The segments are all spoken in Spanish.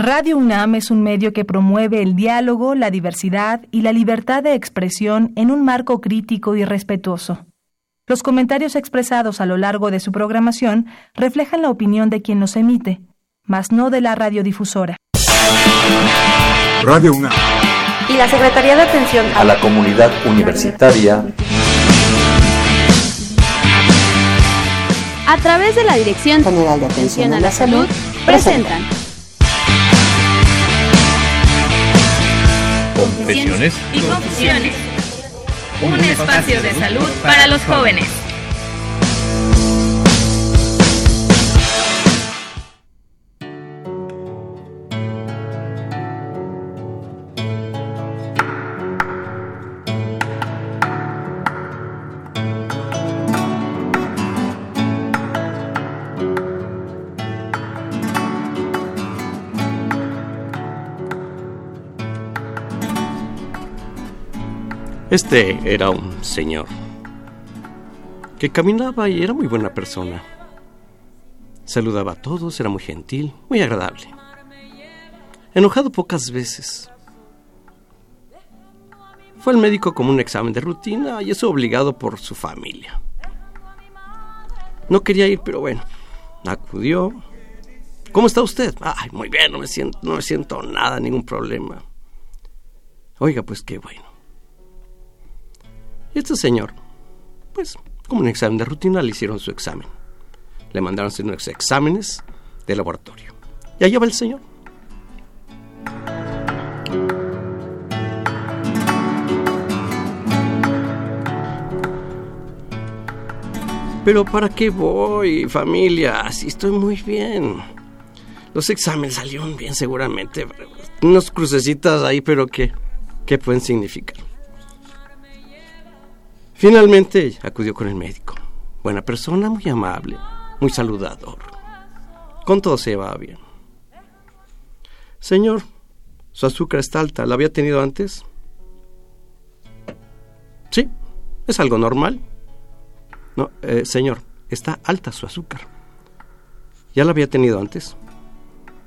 Radio UNAM es un medio que promueve el diálogo, la diversidad y la libertad de expresión en un marco crítico y respetuoso. Los comentarios expresados a lo largo de su programación reflejan la opinión de quien los emite, mas no de la radiodifusora. Radio UNAM y la Secretaría de Atención a la Comunidad Universitaria a través de la Dirección General de Atención a la Salud presentan Y Confusiones. Un espacio de salud para los jóvenes. Este era un señor que caminaba y era muy buena persona. Saludaba a todos, era muy gentil, muy agradable. Enojado pocas veces. Fue al médico como un examen de rutina y eso obligado por su familia. No quería ir, pero bueno, acudió. ¿Cómo está usted? Ay, muy bien, no me siento, no me siento nada, ningún problema. Oiga, pues qué bueno. Este señor, pues, como un examen de rutina, le hicieron su examen. Le mandaron hacer unos exámenes de laboratorio. Y allá va el señor. Pero ¿para qué voy, familia? Si estoy muy bien. Los exámenes salieron bien seguramente. Unos crucecitas ahí, pero ¿qué? ¿Qué pueden significar? Finalmente acudió con el médico. Buena persona, muy amable, muy saludador. Con todo se va bien. Señor, su azúcar está alta. ¿La había tenido antes? Sí, es algo normal. No, eh, señor, está alta su azúcar. ¿Ya la había tenido antes?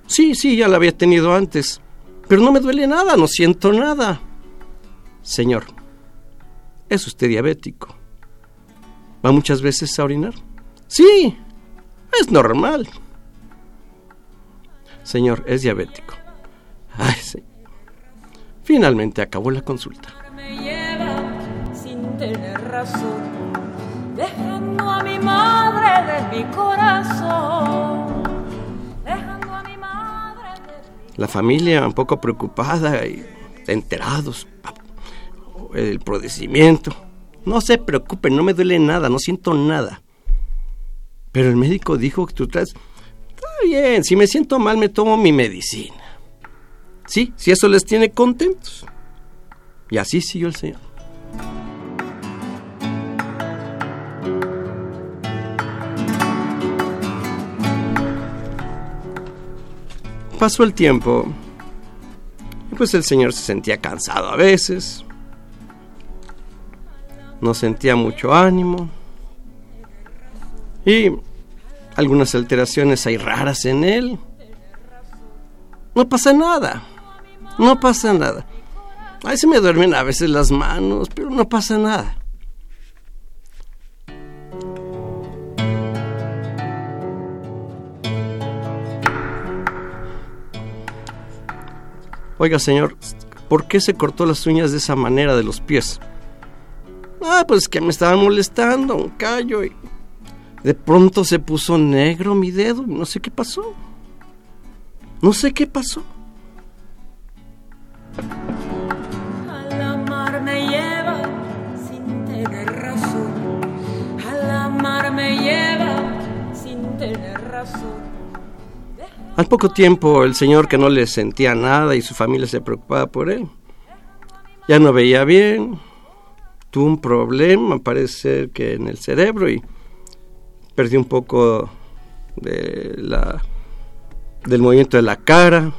Sí, sí, ya la había tenido antes. Pero no me duele nada, no siento nada. Señor, ¿Es usted diabético? ¿Va muchas veces a orinar? Sí, es normal. Señor, es diabético. Ay, sí. Finalmente acabó la consulta. Me lleva sin tener razón, dejando a mi madre de mi corazón. Dejando a mi madre de La familia un poco preocupada y enterados el procedimiento. No se preocupen, no me duele nada, no siento nada. Pero el médico dijo que tú traes... Está bien, si me siento mal me tomo mi medicina. Sí, si eso les tiene contentos. Y así siguió el Señor. Pasó el tiempo y pues el Señor se sentía cansado a veces, no sentía mucho ánimo y algunas alteraciones hay raras en él. No pasa nada, no pasa nada. Ahí se me duermen a veces las manos, pero no pasa nada. Oiga, señor, ¿por qué se cortó las uñas de esa manera de los pies? Ah, pues que me estaban molestando, un callo. Y de pronto se puso negro mi dedo. No sé qué pasó. No sé qué pasó. Al mar me lleva sin tener razón. Al mar me lleva sin tener razón. Al poco tiempo el señor que no le sentía nada y su familia se preocupaba por él. Ya no veía bien, tuvo un problema, parece que en el cerebro y perdió un poco de la, del movimiento de la cara.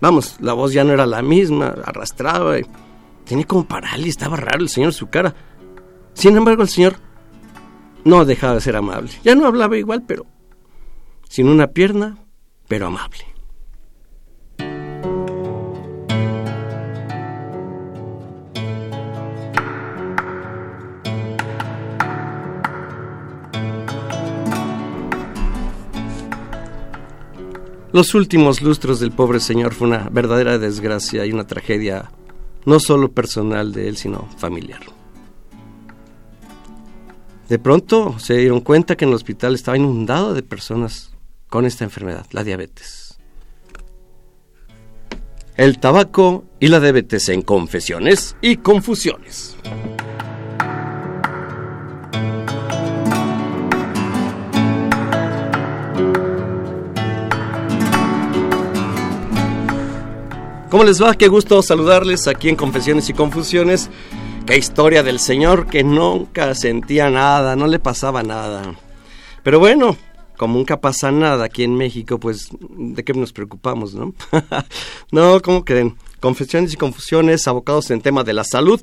Vamos, la voz ya no era la misma, arrastraba. Y tenía como parálisis, estaba raro el señor su cara. Sin embargo, el señor no dejaba de ser amable. Ya no hablaba igual, pero sin una pierna, pero amable. Los últimos lustros del pobre señor fue una verdadera desgracia y una tragedia no solo personal de él, sino familiar. De pronto se dieron cuenta que en el hospital estaba inundado de personas con esta enfermedad, la diabetes. El tabaco y la diabetes en confesiones y confusiones. ¿Cómo les va? Qué gusto saludarles aquí en Confesiones y Confusiones. Qué historia del señor que nunca sentía nada, no le pasaba nada. Pero bueno, como nunca pasa nada aquí en México, pues de qué nos preocupamos, ¿no? no, ¿cómo creen? Confesiones y Confusiones abocados en tema de la salud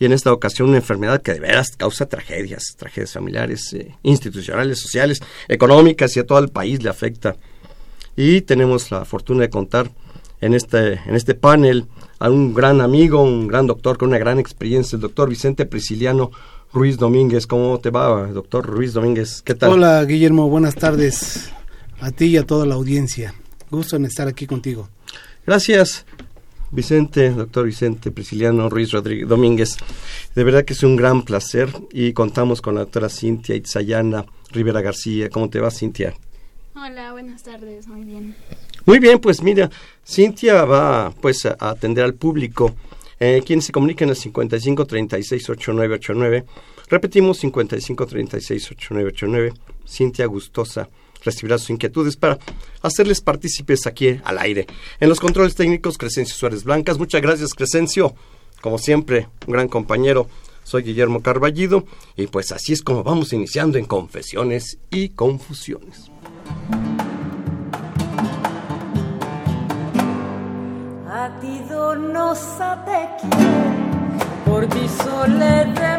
y en esta ocasión una enfermedad que de veras causa tragedias, tragedias familiares, eh, institucionales, sociales, económicas y a todo el país le afecta. Y tenemos la fortuna de contar en este, en este panel a un gran amigo, un gran doctor con una gran experiencia, el doctor Vicente Prisciliano Ruiz Domínguez. ¿Cómo te va, doctor Ruiz Domínguez? ¿Qué tal? Hola, Guillermo. Buenas tardes a ti y a toda la audiencia. Gusto en estar aquí contigo. Gracias, Vicente, doctor Vicente Prisciliano Ruiz Rodríguez Domínguez. De verdad que es un gran placer y contamos con la doctora Cintia Itzayana Rivera García. ¿Cómo te va, Cintia? Hola, buenas tardes, muy bien. Muy bien, pues mira, Cintia va pues a atender al público. Eh, quien se comunica en el 55 36 8989. Repetimos 55 36 8989. Cintia Gustosa recibirá sus inquietudes para hacerles partícipes aquí al aire. En los controles técnicos, Crescencio Suárez Blancas. Muchas gracias, Crescencio. Como siempre, un gran compañero. Soy Guillermo Carballido y pues así es como vamos iniciando en Confesiones y Confusiones.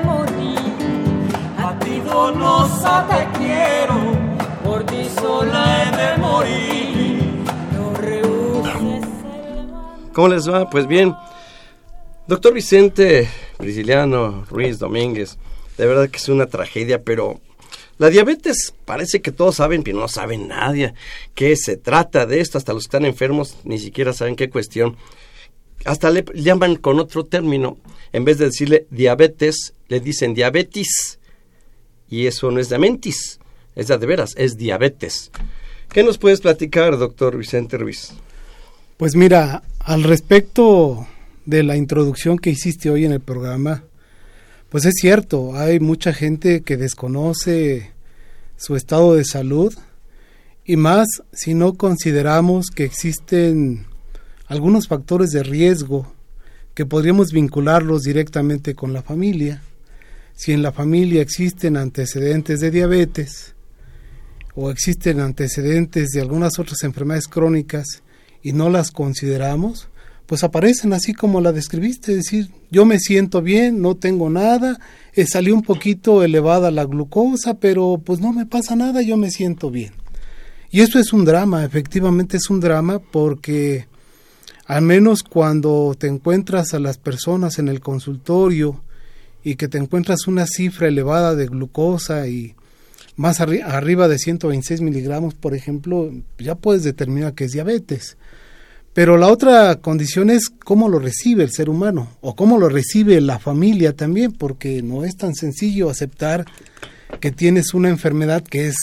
Por ti. A ti donosa te quiero, por ti solo de morir. ¿Cómo les va? Pues bien, doctor Vicente Prisciliano Ruiz Domínguez, de verdad que es una tragedia, pero la diabetes parece que todos saben, pero no saben nadie qué se trata de esto. Hasta los que están enfermos ni siquiera saben qué cuestión. Hasta le llaman con otro término. En vez de decirle diabetes, le dicen diabetes. Y eso no es diamentis, es de veras, es diabetes. ¿Qué nos puedes platicar, doctor Vicente Ruiz? Pues mira, al respecto de la introducción que hiciste hoy en el programa, pues es cierto, hay mucha gente que desconoce su estado de salud y más si no consideramos que existen algunos factores de riesgo que podríamos vincularlos directamente con la familia. Si en la familia existen antecedentes de diabetes o existen antecedentes de algunas otras enfermedades crónicas y no las consideramos, pues aparecen así como la describiste, es decir, yo me siento bien, no tengo nada, eh, salió un poquito elevada la glucosa, pero pues no me pasa nada, yo me siento bien. Y esto es un drama, efectivamente es un drama porque al menos cuando te encuentras a las personas en el consultorio y que te encuentras una cifra elevada de glucosa y más arriba de 126 miligramos, por ejemplo, ya puedes determinar que es diabetes. Pero la otra condición es cómo lo recibe el ser humano o cómo lo recibe la familia también, porque no es tan sencillo aceptar que tienes una enfermedad que es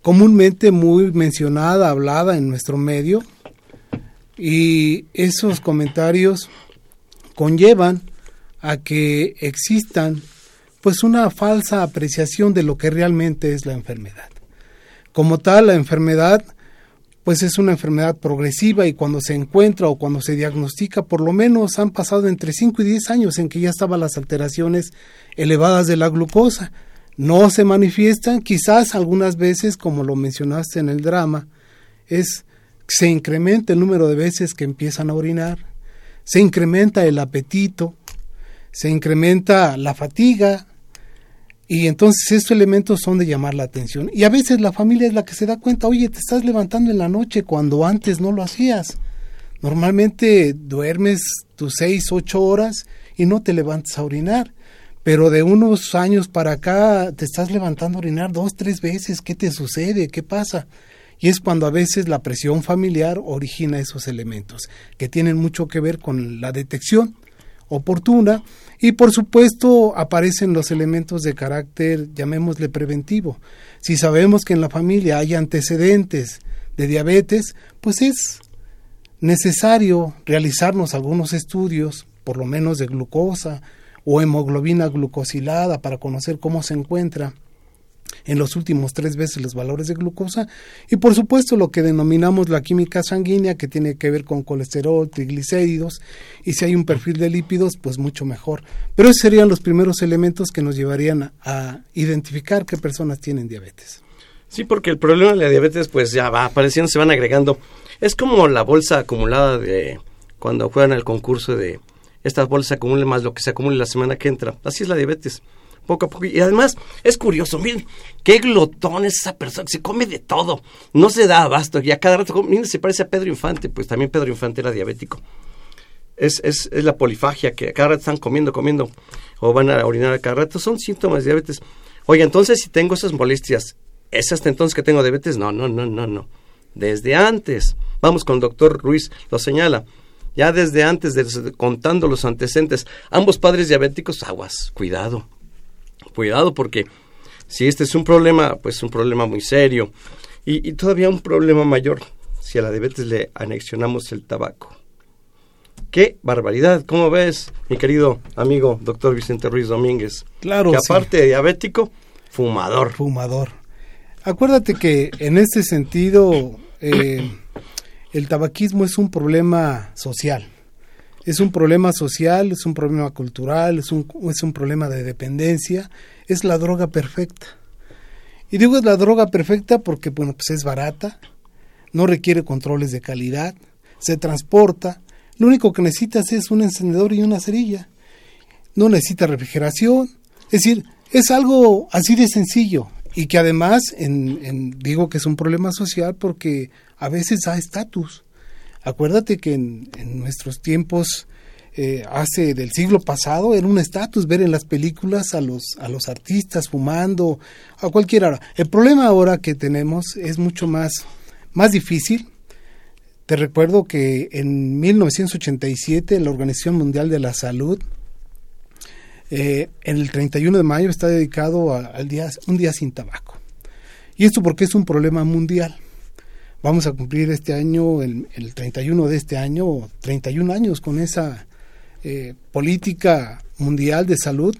comúnmente muy mencionada, hablada en nuestro medio, y esos comentarios conllevan a que existan pues una falsa apreciación de lo que realmente es la enfermedad. Como tal, la enfermedad pues es una enfermedad progresiva y cuando se encuentra o cuando se diagnostica, por lo menos han pasado entre 5 y 10 años en que ya estaban las alteraciones elevadas de la glucosa. No se manifiestan, quizás algunas veces, como lo mencionaste en el drama, es se incrementa el número de veces que empiezan a orinar, se incrementa el apetito, se incrementa la fatiga, y entonces estos elementos son de llamar la atención. Y a veces la familia es la que se da cuenta, oye, te estás levantando en la noche cuando antes no lo hacías. Normalmente duermes tus seis, ocho horas y no te levantas a orinar. Pero de unos años para acá te estás levantando a orinar dos, tres veces. ¿Qué te sucede? ¿Qué pasa? Y es cuando a veces la presión familiar origina esos elementos, que tienen mucho que ver con la detección oportuna y por supuesto aparecen los elementos de carácter, llamémosle preventivo. Si sabemos que en la familia hay antecedentes de diabetes, pues es necesario realizarnos algunos estudios, por lo menos de glucosa o hemoglobina glucosilada para conocer cómo se encuentra en los últimos tres veces los valores de glucosa y por supuesto lo que denominamos la química sanguínea que tiene que ver con colesterol, triglicéridos y si hay un perfil de lípidos pues mucho mejor. Pero esos serían los primeros elementos que nos llevarían a identificar qué personas tienen diabetes. Sí, porque el problema de la diabetes pues ya va apareciendo, se van agregando. Es como la bolsa acumulada de cuando juegan el concurso de estas bolsas acumulen más lo que se acumule la semana que entra. Así es la diabetes poco a poco. Y además es curioso, miren, qué glotón es esa persona, se come de todo, no se da abasto, y a cada rato, miren, se parece a Pedro Infante, pues también Pedro Infante era diabético. Es, es, es la polifagia, que a cada rato están comiendo, comiendo, o van a orinar a cada rato, son síntomas de diabetes. Oye, entonces si tengo esas molestias, ¿es hasta entonces que tengo diabetes? No, no, no, no, no. Desde antes. Vamos con el doctor Ruiz, lo señala. Ya desde antes, contando los antecedentes, ambos padres diabéticos, aguas, cuidado cuidado porque si este es un problema, pues un problema muy serio. Y, todavía un problema mayor, si a la diabetes le anexionamos el tabaco. ¡Qué barbaridad! ¿Cómo ves, mi querido amigo doctor Vicente Ruiz Domínguez? Claro. Que aparte de diabético, fumador. Fumador. Acuérdate que en este sentido eh, el tabaquismo es un problema social es un problema social, es un problema cultural, es un, es un problema de dependencia, es la droga perfecta. Y digo es la droga perfecta porque, bueno, pues es barata, no requiere controles de calidad, se transporta, lo único que necesitas es un encendedor y una cerilla. No necesita refrigeración, es decir, es algo así de sencillo y que además digo que es un problema social porque a veces da estatus. Acuérdate que en, nuestros tiempos, eh, hace del siglo pasado, era un estatus ver en las películas a los, a los artistas fumando, a cualquier hora. El problema ahora que tenemos es mucho más, más difícil. Te recuerdo que en 1987 la Organización Mundial de la Salud, eh, en el 31 de mayo está dedicado al día, un día sin tabaco. Y esto porque es un problema mundial. Vamos a cumplir este año, el, 31 de este año, 31 años con esa eh, política mundial de salud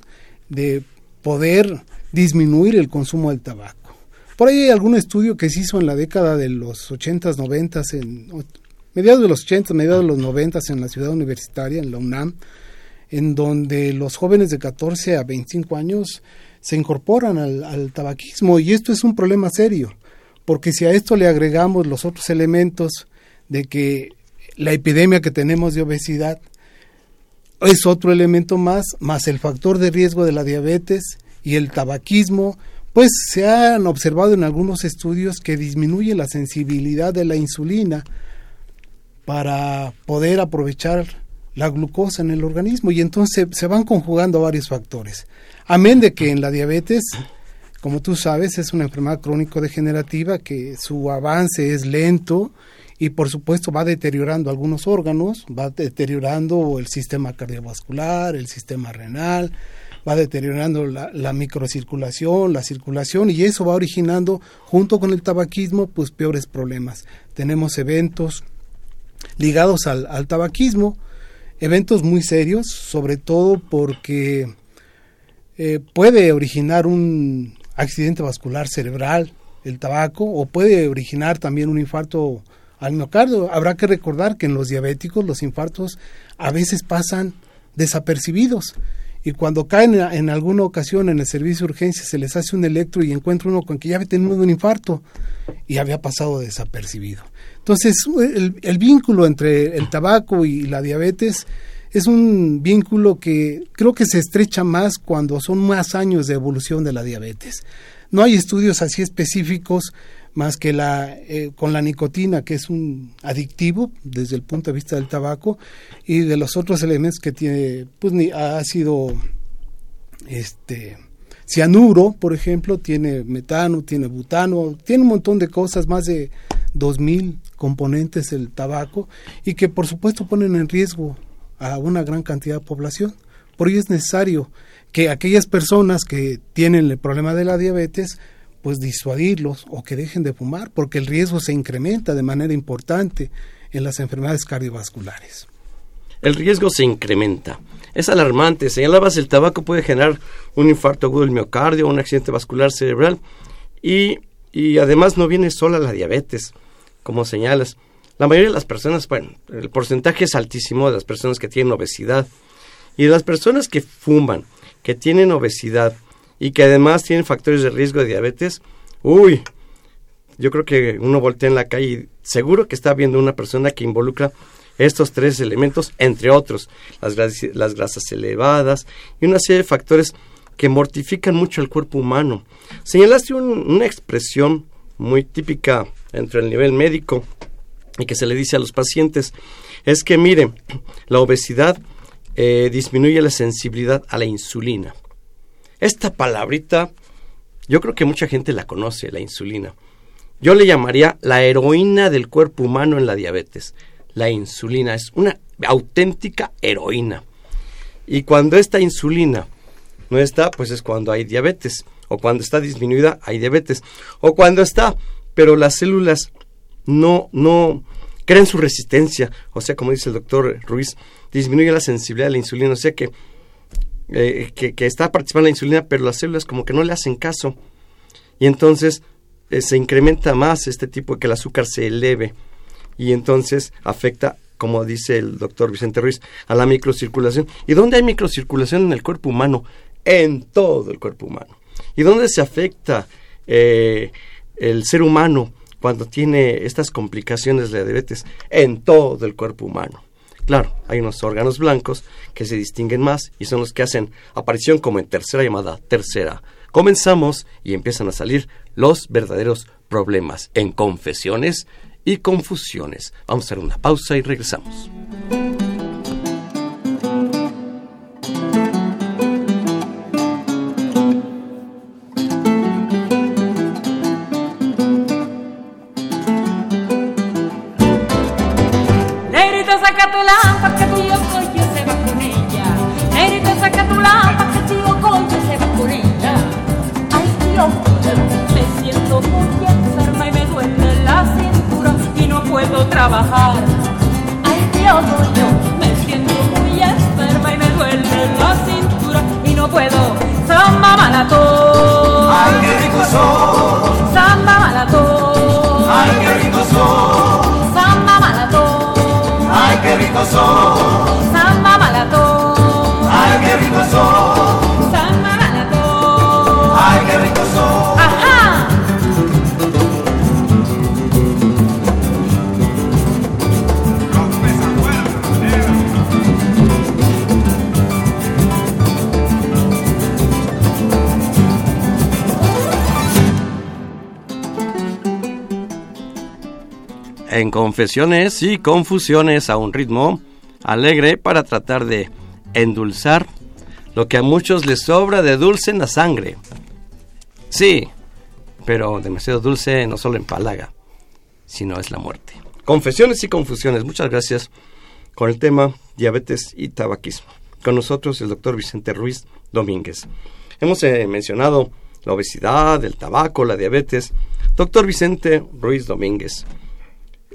de poder disminuir el consumo del tabaco. Por ahí hay algún estudio que se hizo en la década de los 80s, 90 en mediados de los 80, mediados de los 90 en la ciudad universitaria, en la UNAM, en donde los jóvenes de 14 a 25 años se incorporan al tabaquismo y esto es un problema serio porque si a esto le agregamos los otros elementos de que la epidemia que tenemos de obesidad es otro elemento más, más el factor de riesgo de la diabetes y el tabaquismo, pues se han observado en algunos estudios que disminuye la sensibilidad de la insulina para poder aprovechar la glucosa en el organismo y entonces se van conjugando varios factores. Amén de que en la diabetes como tú sabes, es una enfermedad crónico-degenerativa que su avance es lento y por supuesto va deteriorando algunos órganos, va deteriorando el sistema cardiovascular, el sistema renal, va deteriorando la, microcirculación, la circulación y eso va originando junto con el tabaquismo pues peores problemas. Tenemos eventos ligados al, tabaquismo, eventos muy serios, sobre todo porque eh, puede originar un accidente vascular cerebral, el tabaco, o puede originar también un infarto al miocardio. Habrá que recordar que en los diabéticos los infartos a veces pasan desapercibidos y cuando caen en alguna ocasión en el servicio de urgencia se les hace un electro y encuentra uno con que ya había tenido un infarto y había pasado desapercibido. Entonces el, el vínculo entre el tabaco y la diabetes es un vínculo que creo que se estrecha más cuando son más años de evolución de la diabetes. No hay estudios así específicos más que la eh, con la nicotina que es un adictivo desde el punto de vista del tabaco y de los otros elementos que tiene pues ni ha sido este cianuro, por ejemplo, tiene metano, tiene butano, tiene un montón de cosas, más de 2.000 componentes el tabaco, y que por supuesto ponen en riesgo a una gran cantidad de población. Por ello es necesario que aquellas personas que tienen el problema de la diabetes, pues disuadirlos o que dejen de fumar, porque el riesgo se incrementa de manera importante en las enfermedades cardiovasculares. El riesgo se incrementa. Es alarmante. Señalabas, el tabaco puede generar un infarto agudo del miocardio, un accidente vascular cerebral y, y además no viene sola la diabetes, como señalas. La mayoría de las personas, bueno, el porcentaje es altísimo de las personas que tienen obesidad y de las personas que fuman, que tienen obesidad y que además tienen factores de riesgo de diabetes, uy, yo creo que uno voltea en la calle y seguro que está viendo una persona que involucra estos tres elementos, entre otros, las, grasas elevadas y una serie de factores que mortifican mucho el cuerpo humano. Señalaste una expresión muy típica entre el nivel médico y que se le dice a los pacientes, es que mire, la obesidad eh, disminuye la sensibilidad a la insulina. Esta palabrita, yo creo que mucha gente la conoce, la insulina. Yo le llamaría la heroína del cuerpo humano en la diabetes. La insulina es una auténtica heroína. Y cuando esta insulina no está, pues es cuando hay diabetes. O cuando está disminuida, hay diabetes. O cuando está, pero las células no, no crean su resistencia. O sea, como dice el doctor Ruiz, disminuye la sensibilidad a la insulina. O sea que eh, que, está participando la insulina, pero las células como que no le hacen caso. Y entonces eh, se incrementa más este tipo de que el azúcar se eleve. Y entonces afecta, como dice el doctor Vicente Ruiz, a la microcirculación. ¿Y dónde hay microcirculación en el cuerpo humano? En todo el cuerpo humano. ¿Y dónde se afecta eh, el ser humano cuando tiene estas complicaciones de diabetes? En todo el cuerpo humano. Claro, hay unos órganos blancos que se distinguen más y son los que hacen aparición como en tercera llamada tercera. Comenzamos y empiezan a salir los verdaderos problemas en confesiones y confusiones. Vamos a hacer una pausa y regresamos. En confesiones y confusiones a un ritmo alegre para tratar de endulzar lo que a muchos les sobra de dulce en la sangre. Sí, pero demasiado dulce no solo empalaga, sino es la muerte. Confesiones y confusiones. Muchas gracias con el tema diabetes y tabaquismo. Con nosotros el doctor Vicente Ruiz Domínguez. Hemos eh, mencionado la obesidad, el tabaco, la diabetes. Doctor Vicente Ruiz Domínguez,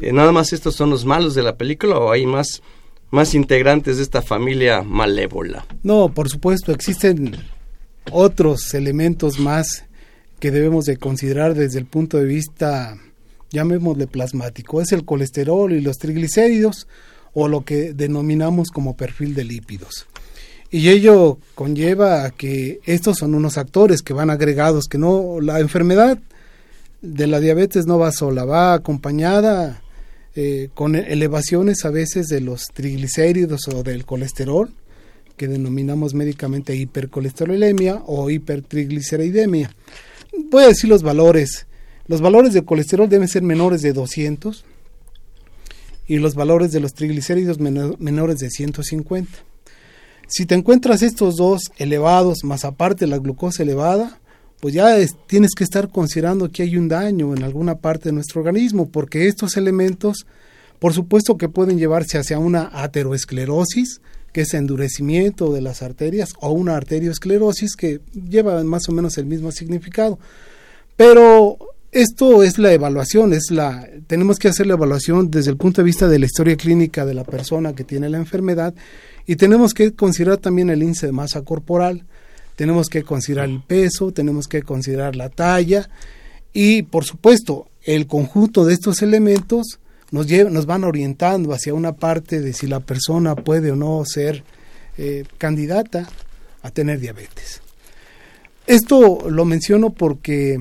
eh, ¿Nada más estos son los malos de la película o hay más, más integrantes de esta familia malévola? No, por supuesto, existen otros elementos más que debemos de considerar desde el punto de vista, llamémosle plasmático, es el colesterol y los triglicéridos o lo que denominamos como perfil de lípidos. Y ello conlleva a que estos son unos actores que van agregados, que no, la enfermedad de la diabetes no va sola, va acompañada eh, con elevaciones a veces de los triglicéridos o del colesterol, que denominamos médicamente hipercolesterolemia o hipertrigliceridemia. Voy a decir los valores. Los valores de colesterol deben ser menores de 200 y los valores de los triglicéridos menores de 150. Si te encuentras estos dos elevados, más aparte la glucosa elevada, pues ya tienes que estar considerando que hay un daño en alguna parte de nuestro organismo, porque estos elementos, por supuesto que pueden llevarse hacia una ateroesclerosis, que es endurecimiento de las arterias, o una arteriosclerosis, que lleva más o menos el mismo significado. Pero esto es la evaluación, es la tenemos que hacer la evaluación desde el punto de vista de la historia clínica de la persona que tiene la enfermedad y tenemos que considerar también el índice de masa corporal, tenemos que considerar el peso, tenemos que considerar la talla y por supuesto el conjunto de estos elementos nos, nos van orientando hacia una parte de si la persona puede o no ser eh, candidata a tener diabetes. Esto lo menciono porque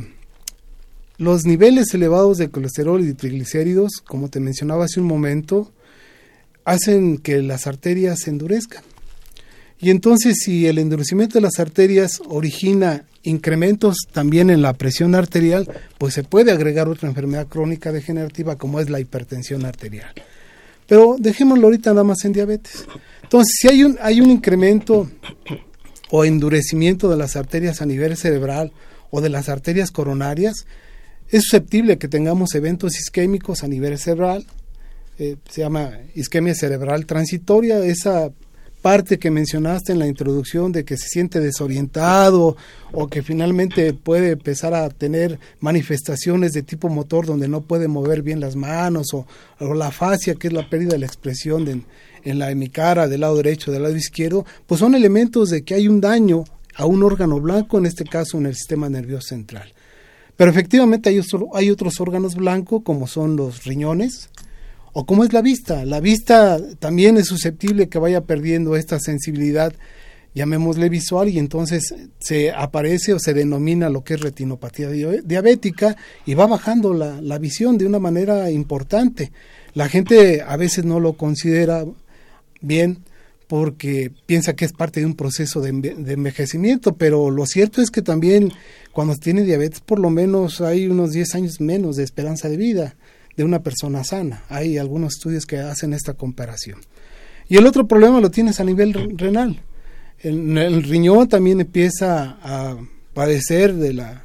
los niveles elevados de colesterol y triglicéridos, como te mencionaba hace un momento, hacen que las arterias se endurezcan. Y entonces si el endurecimiento de las arterias origina incrementos también en la presión arterial, pues se puede agregar otra enfermedad crónica degenerativa como es la hipertensión arterial. Pero dejémoslo ahorita nada más en diabetes. Entonces, si hay un, hay un incremento o endurecimiento de las arterias a nivel cerebral o de las arterias coronarias, es susceptible que tengamos eventos isquémicos a nivel cerebral, eh, se llama isquemia cerebral transitoria, esa parte que mencionaste en la introducción de que se siente desorientado o que finalmente puede empezar a tener manifestaciones de tipo motor donde no puede mover bien las manos o, la fascia que es la pérdida de la expresión en, en la hemicara del lado derecho del lado izquierdo, pues son elementos de que hay un daño a un órgano blanco, en este caso en el sistema nervioso central. Pero efectivamente hay, hay otros órganos blancos como son los riñones, o cómo es la vista. La vista también es susceptible que vaya perdiendo esta sensibilidad, llamémosle visual, y entonces se aparece o se denomina lo que es retinopatía diabética y va bajando la, la visión de una manera importante. La gente a veces no lo considera bien porque piensa que es parte de un proceso de, de, envejecimiento, pero lo cierto es que también cuando tiene diabetes por lo menos hay unos 10 años menos de esperanza de vida de una persona sana. Hay algunos estudios que hacen esta comparación. Y el otro problema lo tienes a nivel renal. El, el riñón también empieza a padecer de la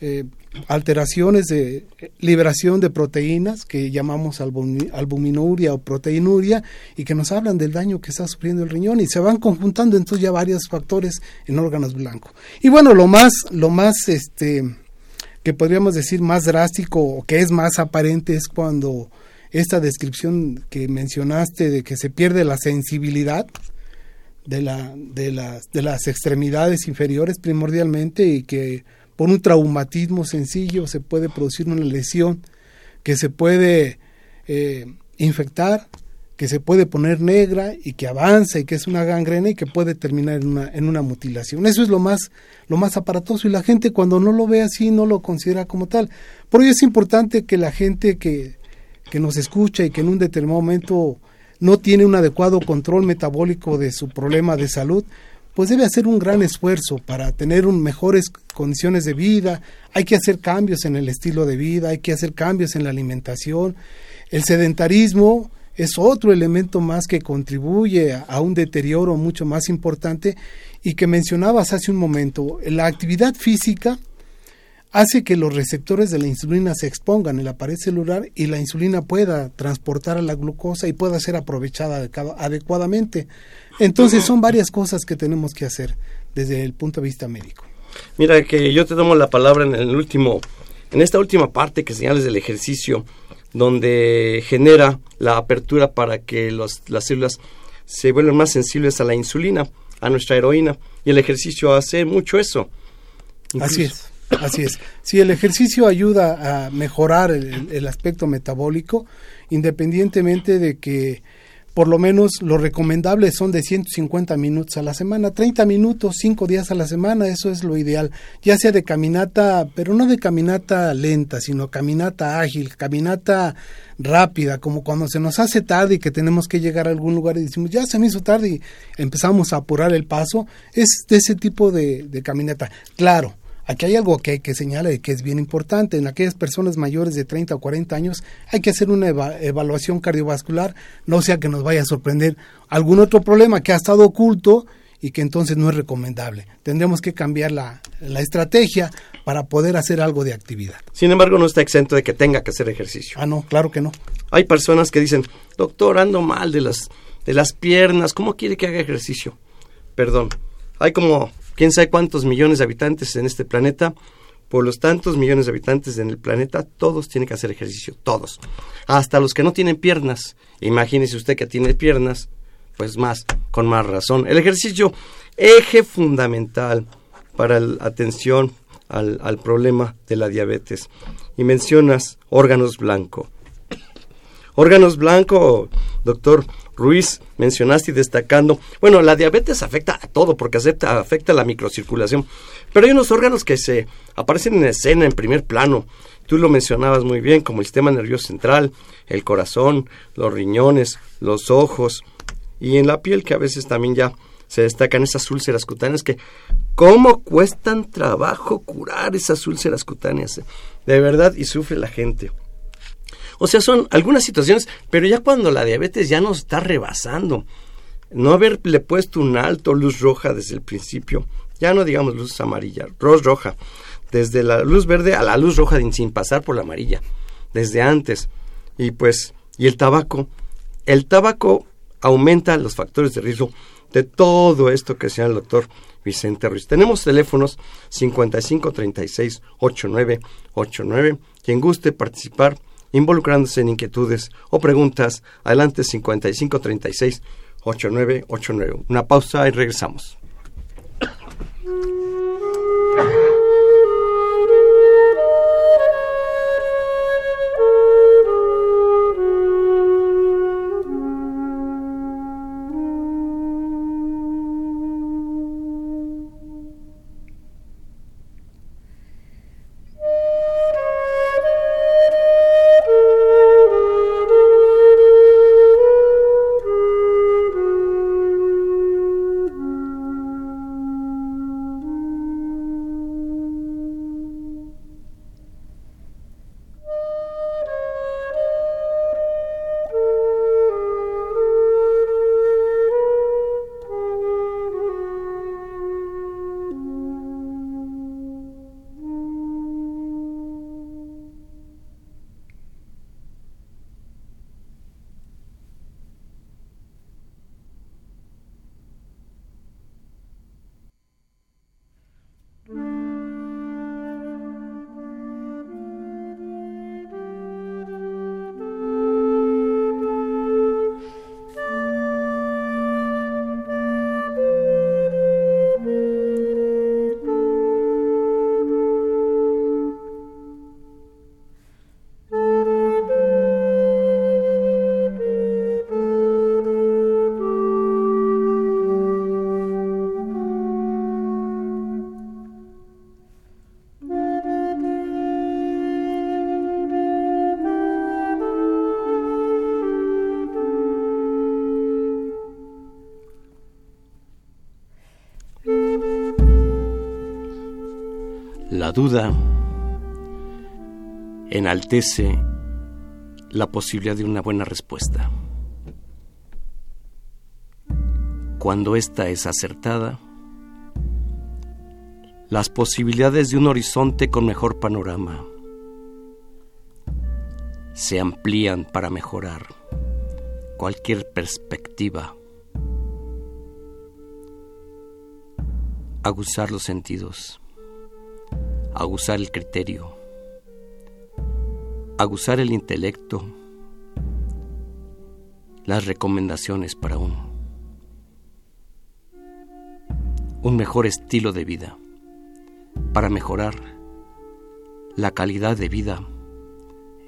eh, alteraciones de liberación de proteínas que llamamos albuminuria o proteinuria y que nos hablan del daño que está sufriendo el riñón y se van conjuntando entonces ya varios factores en órganos blancos. Y bueno, lo más lo más este que podríamos decir más drástico o que es más aparente es cuando esta descripción que mencionaste de que se pierde la sensibilidad de, la, de, las, de las extremidades inferiores primordialmente y que por un traumatismo sencillo se puede producir una lesión que se puede eh, infectar que se puede poner negra y que avanza y que es una gangrena y que puede terminar en una, en una mutilación. Eso es lo más, lo más aparatoso y la gente cuando no lo ve así no lo considera como tal. Por ello es importante que la gente que, que nos escucha y que en un determinado momento no tiene un adecuado control metabólico de su problema de salud, pues debe hacer un gran esfuerzo para tener un, mejores condiciones de vida, hay que hacer cambios en el estilo de vida, hay que hacer cambios en la alimentación. El sedentarismo es otro elemento más que contribuye a, un deterioro mucho más importante y que mencionabas hace un momento. La actividad física hace que los receptores de la insulina se expongan en la pared celular y la insulina pueda transportar a la glucosa y pueda ser aprovechada adecuadamente. Entonces son varias cosas que tenemos que hacer desde el punto de vista médico. Mira que yo te tomo la palabra en el último, en esta última parte que señales del ejercicio donde genera la apertura para que las células se vuelvan más sensibles a la insulina, a nuestra heroína. Y el ejercicio hace mucho eso. Así es, así es. Si el ejercicio ayuda a mejorar el aspecto metabólico, independientemente de que por lo menos lo recomendable son de 150 minutos a la semana, 30 minutos, 5 días a la semana, eso es lo ideal, ya sea de caminata, pero no de caminata lenta, sino caminata ágil, caminata rápida, como cuando se nos hace tarde y que tenemos que llegar a algún lugar y decimos, ya se me hizo tarde y empezamos a apurar el paso, es de ese tipo de, de caminata. Claro, Aquí hay algo que hay que señalar y que es bien importante. En aquellas personas mayores de 30 o 40 años hay que hacer una evaluación cardiovascular, no sea que nos vaya a sorprender algún otro problema que ha estado oculto y que entonces no es recomendable. Tendremos que cambiar la, la, estrategia para poder hacer algo de actividad. Sin embargo, no está exento de que tenga que hacer ejercicio. Ah, no, claro que no. Hay personas que dicen, doctor, ando mal de las, de las piernas, ¿cómo quiere que haga ejercicio? Perdón, hay como quién sabe cuántos millones de habitantes en este planeta. Por los tantos millones de habitantes en el planeta, todos tienen que hacer ejercicio, todos. Hasta los que no tienen piernas. Imagínese usted que tiene piernas, pues más, con más razón. El ejercicio, eje fundamental para la atención al, al problema de la diabetes. Y mencionas órganos blanco. Órganos blanco, doctor, Ruiz, mencionaste y destacando, bueno, la diabetes afecta a todo porque afecta, afecta a la microcirculación, pero hay unos órganos que se aparecen en escena, en primer plano. Tú lo mencionabas muy bien, como el sistema nervioso central, el corazón, los riñones, los ojos y en la piel que a veces también ya se destacan esas úlceras cutáneas que cómo cuestan trabajo curar esas úlceras cutáneas, de verdad, y sufre la gente. O sea, son algunas situaciones, pero ya cuando la diabetes ya nos está rebasando, no haberle puesto un alto luz roja desde el principio, ya no digamos luz amarilla, luz roja, desde la luz verde a la luz roja sin pasar por la amarilla, desde antes. Y pues, y el tabaco, el tabaco aumenta los factores de riesgo de todo esto que sea el doctor Vicente Ruiz. Tenemos teléfonos 5536 8989. Quien guste participar involucrándose en inquietudes o preguntas, adelante 5536 8989. Una pausa y regresamos. Duda enaltece la posibilidad de una buena respuesta. Cuando ésta es acertada, las posibilidades de un horizonte con mejor panorama se amplían para mejorar cualquier perspectiva, aguzar los sentidos aguzar el criterio, aguzar el intelecto, las recomendaciones para un, un mejor estilo de vida, para mejorar la calidad de vida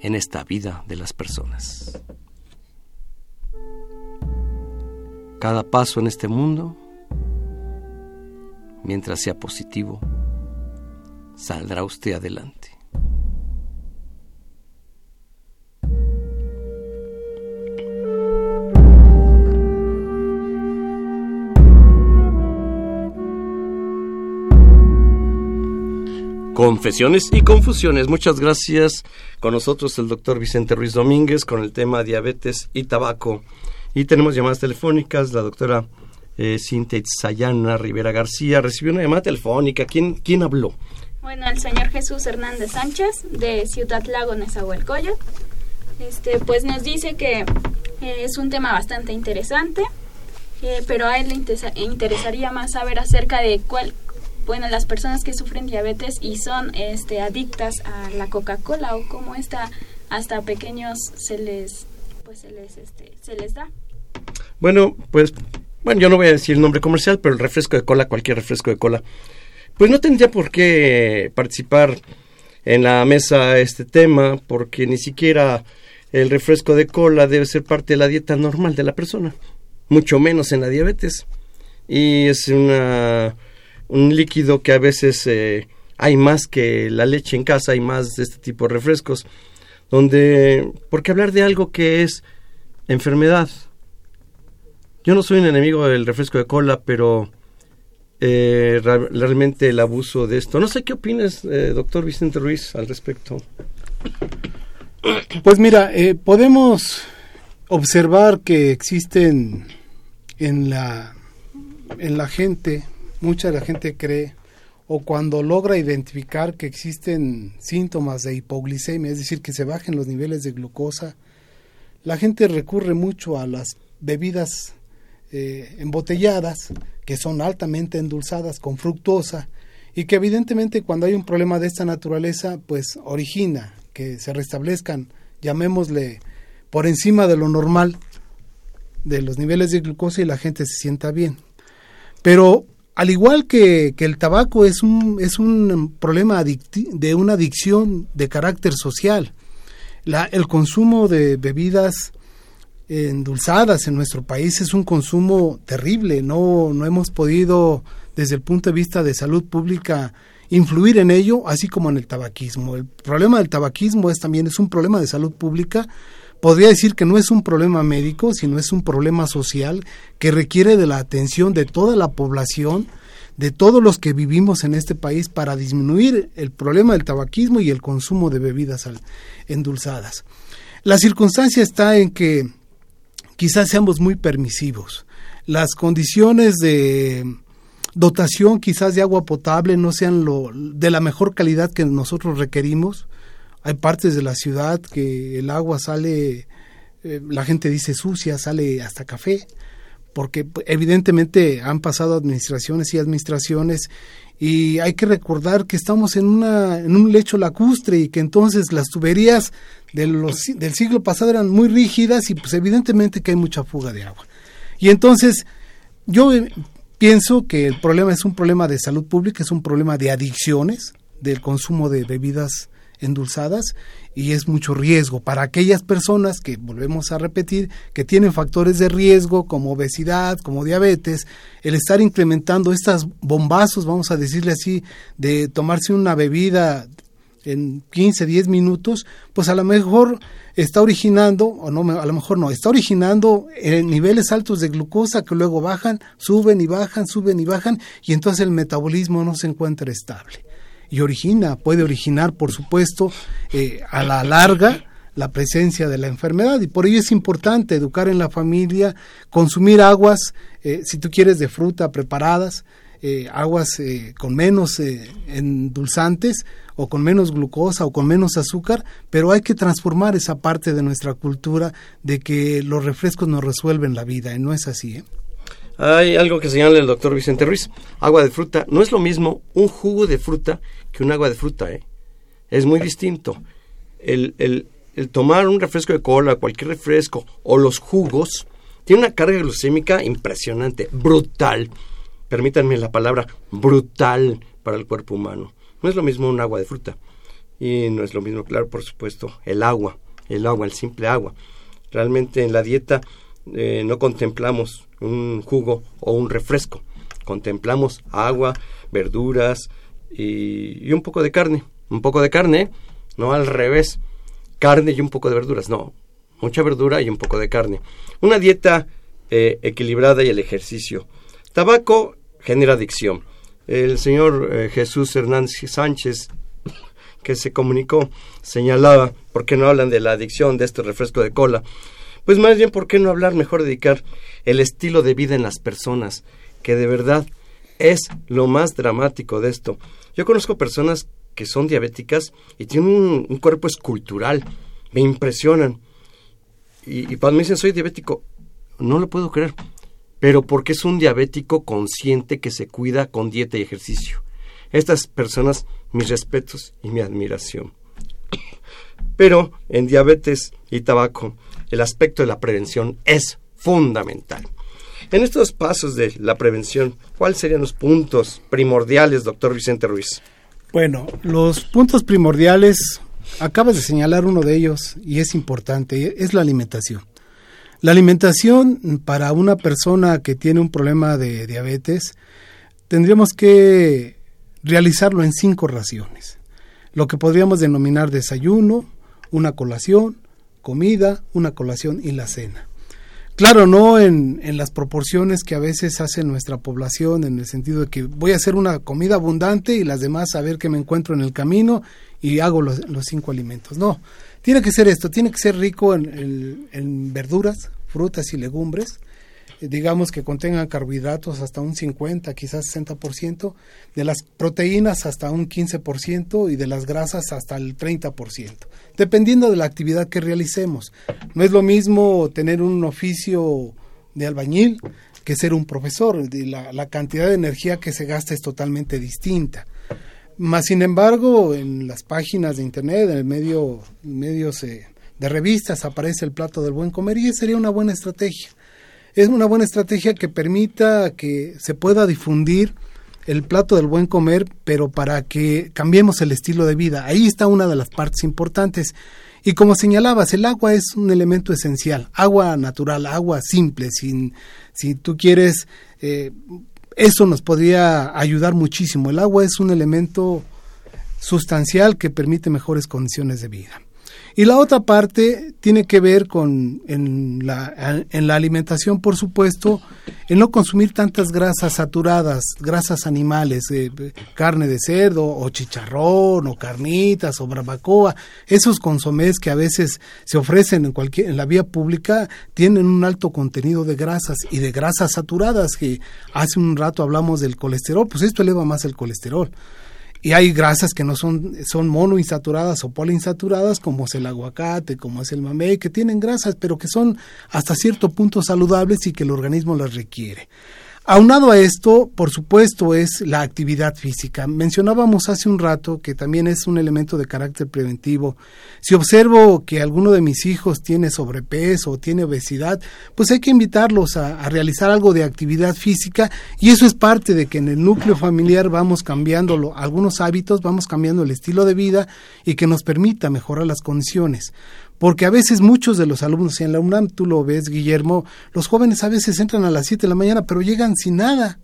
en esta vida de las personas. Cada paso en este mundo, mientras sea positivo, saldrá usted adelante. Confesiones y confusiones. Muchas gracias. Con nosotros el doctor Vicente Ruiz Domínguez con el tema diabetes y tabaco. Y tenemos llamadas telefónicas. La doctora eh, Cintia Sayana Rivera García recibió una llamada telefónica. ¿Quién, quién habló? Bueno, el señor Jesús Hernández Sánchez de Ciudad Lago, Nezahualcóyotl. Este, pues nos dice que eh, es un tema bastante interesante, eh, pero a él le interesa- interesaría más saber acerca de cuál, bueno, las personas que sufren diabetes y son este, adictas a la Coca-Cola o cómo esta hasta pequeños se les, pues se les, este, se les da. Bueno, pues, bueno, yo no voy a decir el nombre comercial, pero el refresco de cola, cualquier refresco de cola, pues no tendría por qué participar en la mesa este tema, porque ni siquiera el refresco de cola debe ser parte de la dieta normal de la persona, mucho menos en la diabetes. Y es una, un líquido que a veces eh, hay más que la leche en casa, hay más de este tipo de refrescos, donde, porque hablar de algo que es enfermedad, yo no soy un enemigo del refresco de cola, pero eh, realmente el abuso de esto. No sé qué opinas, eh, doctor Vicente Ruiz, al respecto. Pues mira, eh, podemos observar que existen en la, en la gente, mucha de la gente cree, o cuando logra identificar que existen síntomas de hipoglicemia, es decir, que se bajen los niveles de glucosa, la gente recurre mucho a las bebidas eh, embotelladas, que son altamente endulzadas con fructosa, y que evidentemente cuando hay un problema de esta naturaleza, pues origina que se restablezcan, llamémosle, por encima de lo normal de los niveles de glucosa y la gente se sienta bien. Pero al igual que, que el tabaco es un, es un problema de una adicción de carácter social, la, el consumo de bebidas endulzadas en nuestro país es un consumo terrible. No, no hemos podido, desde el punto de vista de salud pública, influir en ello, así como en el tabaquismo. El problema del tabaquismo es también es un problema de salud pública. Podría decir que no es un problema médico, sino es un problema social que requiere de la atención de toda la población, de todos los que vivimos en este país para disminuir el problema del tabaquismo y el consumo de bebidas endulzadas. La circunstancia está en que quizás seamos muy permisivos. Las condiciones de dotación quizás de agua potable no sean lo, de la mejor calidad que nosotros requerimos. Hay partes de la ciudad que el agua sale, eh, la gente dice sucia, sale hasta café, porque pues, evidentemente han pasado administraciones y administraciones y hay que recordar que estamos en, una, en un lecho lacustre y que entonces las tuberías del siglo pasado eran muy rígidas y pues evidentemente que hay mucha fuga de agua. Y entonces yo eh, pienso que el problema es un problema de salud pública, es un problema de adicciones, del consumo de bebidas endulzadas y es mucho riesgo para aquellas personas que volvemos a repetir que tienen factores de riesgo como obesidad, como diabetes, el estar incrementando estas bombazos, vamos a decirle así, de tomarse una bebida en 15, 10 minutos, pues a lo mejor está originando, o no, a lo mejor no, está originando eh, niveles altos de glucosa que luego bajan, suben y bajan, suben y bajan, y entonces el metabolismo no se encuentra estable. Y origina, puede originar, por supuesto, eh, a la larga la presencia de la enfermedad. Y por ello es importante educar en la familia, consumir aguas, eh, si tú quieres, de fruta preparadas, eh, aguas eh, con menos eh, endulzantes o con menos glucosa o con menos azúcar, pero hay que transformar esa parte de nuestra cultura de que los refrescos nos resuelven la vida, y no es así. Hay algo que señala el doctor Vicente Ruiz. Agua de fruta. No es lo mismo un jugo de fruta que un agua de fruta, ¿eh? Es muy distinto. El, el, el tomar un refresco de cola, cualquier refresco, o los jugos, tiene una carga glucémica impresionante, brutal. Permítanme la palabra brutal para el cuerpo humano. No es lo mismo un agua de fruta. Y no es lo mismo, claro, por supuesto, el agua. El agua, el simple agua. Realmente en la dieta eh, no contemplamos un jugo o un refresco. Contemplamos agua, verduras y, un poco de carne. Un poco de carne, no al revés. Carne y un poco de verduras. No, mucha verdura y un poco de carne. Una dieta eh, equilibrada y el ejercicio. Tabaco genera adicción. El señor eh, Jesús Hernández Sánchez que se comunicó señalaba, ¿por qué no hablan de la adicción de este refresco de cola? Pues más bien, ¿por qué no hablar, mejor dedicar el estilo de vida en las personas, que de verdad es lo más dramático de esto. Yo conozco personas que son diabéticas y tienen un, cuerpo escultural, me impresionan. Y, y cuando me dicen soy diabético, no lo puedo creer, pero porque es un diabético consciente que se cuida con dieta y ejercicio. Estas personas, mis respetos y mi admiración. Pero en diabetes y tabaco, el aspecto de la prevención es fundamental. En estos pasos de la prevención, ¿cuáles serían los puntos primordiales, doctor Vicente Ruiz? Bueno, los puntos primordiales, acabas de señalar uno de ellos y es importante, es la alimentación. La alimentación para una persona que tiene un problema de diabetes, tendríamos que realizarlo en cinco raciones. Lo que podríamos denominar desayuno, una colación, comida, una colación y la cena. Claro, no en, en, las proporciones que a veces hace nuestra población, en el sentido de que voy a hacer una comida abundante y las demás a ver qué me encuentro en el camino y hago los, los cinco alimentos. No, tiene que ser esto, tiene que ser rico en, en verduras, frutas y legumbres, digamos que contengan carbohidratos hasta un 50, quizás 60%, de las proteínas hasta un 15% y de las grasas hasta el 30%, dependiendo de la actividad que realicemos. No es lo mismo tener un oficio de albañil que ser un profesor, la, la cantidad de energía que se gasta es totalmente distinta. Más sin embargo, en las páginas de internet, en el medio, medios eh, de revistas aparece el plato del buen comer y sería una buena estrategia es una buena estrategia que permita que se pueda difundir el plato del buen comer, pero para que cambiemos el estilo de vida. Ahí está una de las partes importantes. Y como señalabas, el agua es un elemento esencial, agua natural, agua simple, sin, si tú quieres, eh, eso nos podría ayudar muchísimo. El agua es un elemento sustancial que permite mejores condiciones de vida. Y la otra parte tiene que ver con en la, en la alimentación, por supuesto, en no consumir tantas grasas saturadas, grasas animales, eh, carne de cerdo o chicharrón o carnitas o barbacoa, esos consomés que a veces se ofrecen en cualquier en la vía pública tienen un alto contenido de grasas y de grasas saturadas que hace un rato hablamos del colesterol, pues esto eleva más el colesterol. Y hay grasas que no son, son monoinsaturadas o poliinsaturadas, como es el aguacate, como es el mamey, que tienen grasas, pero que son hasta cierto punto saludables y que el organismo las requiere. Aunado a esto, por supuesto, es la actividad física. Mencionábamos hace un rato que también es un elemento de carácter preventivo. Si observo que alguno de mis hijos tiene sobrepeso o tiene obesidad, pues hay que invitarlos a, realizar algo de actividad física y eso es parte de que en el núcleo familiar vamos cambiando algunos hábitos, vamos cambiando el estilo de vida y que nos permita mejorar las condiciones porque a veces muchos de los alumnos, en la UNAM tú lo ves, Guillermo, los jóvenes a veces entran a las 7 de la mañana, pero llegan sin nada,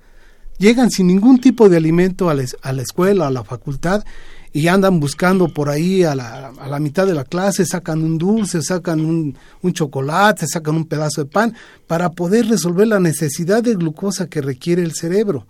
llegan sin ningún tipo de alimento a la, escuela, a la facultad, y andan buscando por ahí a la, a la mitad de la clase, sacan un dulce, sacan un, un chocolate, sacan un pedazo de pan, para poder resolver la necesidad de glucosa que requiere el cerebro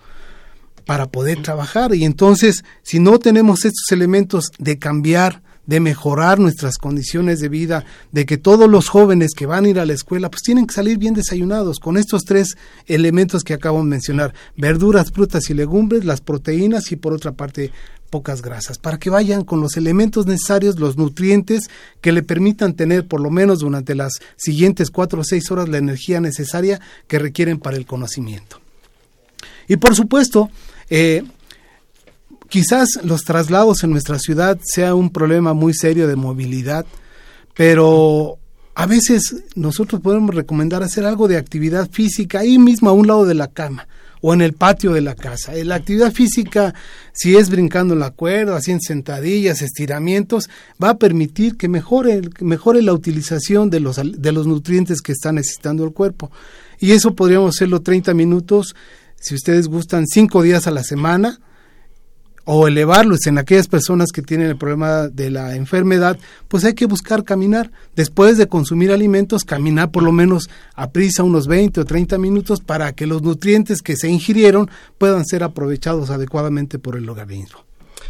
para poder trabajar. Y entonces, si no tenemos estos elementos de cambiar de mejorar nuestras condiciones de vida, de que todos los jóvenes que van a ir a la escuela pues tienen que salir bien desayunados con estos tres elementos que acabo de mencionar, verduras, frutas y legumbres, las proteínas y por otra parte pocas grasas, para que vayan con los elementos necesarios, los nutrientes que le permitan tener por lo menos durante las siguientes cuatro o seis horas la energía necesaria que requieren para el conocimiento. Y por supuesto, eh, Quizás los traslados en nuestra ciudad sea un problema muy serio de movilidad, pero a veces nosotros podemos recomendar hacer algo de actividad física ahí mismo a un lado de la cama o en el patio de la casa. La actividad física, si es brincando la cuerda, haciendo sentadillas, estiramientos, va a permitir que mejore, mejore la utilización de los, de los nutrientes que está necesitando el cuerpo. Y eso podríamos hacerlo 30 minutos, si ustedes gustan, 5 días a la semana, o elevarlos en aquellas personas que tienen el problema de la enfermedad, pues hay que buscar caminar. Después de consumir alimentos, caminar por lo menos a prisa unos 20 o 30 minutos para que los nutrientes que se ingirieron puedan ser aprovechados adecuadamente por el organismo.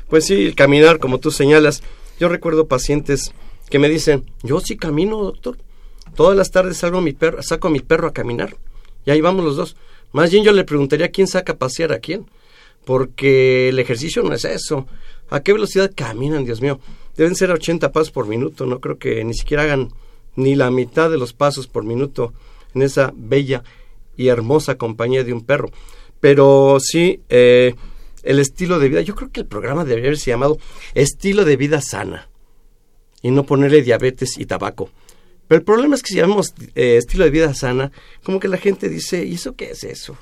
Pues sí, caminar, como tú señalas. Yo recuerdo pacientes que me dicen, yo sí camino, doctor. Todas las tardes salgo saco a mi perro a caminar. Y ahí vamos los dos. Más bien yo le preguntaría quién saca a pasear a quién. Porque el ejercicio no es eso. ¿A qué velocidad caminan, Dios mío? Deben ser 80 pasos por minuto. No creo que ni siquiera hagan ni la mitad de los pasos por minuto en esa bella y hermosa compañía de un perro. Pero sí, eh, el estilo de vida. Yo creo que el programa debería haberse llamado Estilo de Vida Sana y no ponerle diabetes y tabaco. Pero el problema es que si llamamos eh, estilo de vida sana, como que la gente dice, ¿y eso qué es eso?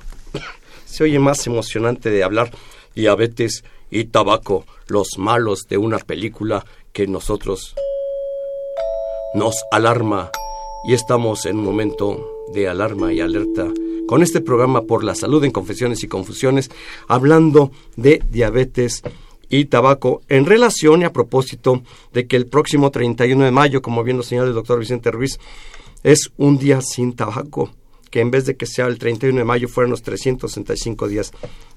Se oye más emocionante de hablar diabetes y tabaco, los malos de una película que nosotros nos alarma. Y estamos en un momento de alarma y alerta con este programa por la salud en confesiones y confusiones, hablando de diabetes y tabaco en relación y a propósito de que el próximo 31 de mayo, como bien lo señala el doctor Vicente Ruiz, es un día sin tabaco, que en vez de que sea el 31 de mayo fueran los 365 días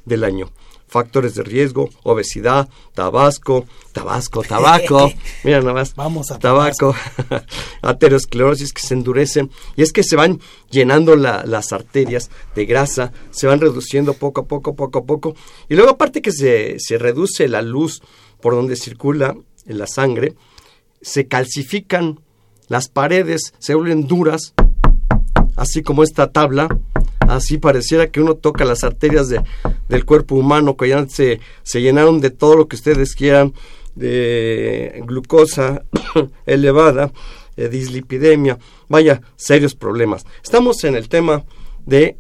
del año. Factores de riesgo, obesidad, tabasco, tabasco, tabaco, mira nada más, Vamos a tabaco, aterosclerosis que se endurecen. Y es que se van llenando las arterias de grasa, se van reduciendo poco a poco, poco a poco. Y luego aparte que se, se reduce la luz por donde circula en la sangre, se calcifican las paredes, se vuelven duras, así como esta tabla, así pareciera que uno toca las arterias de, del cuerpo humano que ya se, se llenaron de todo lo que ustedes quieran, de glucosa elevada, eh, dislipidemia, vaya, serios problemas. Estamos en el tema de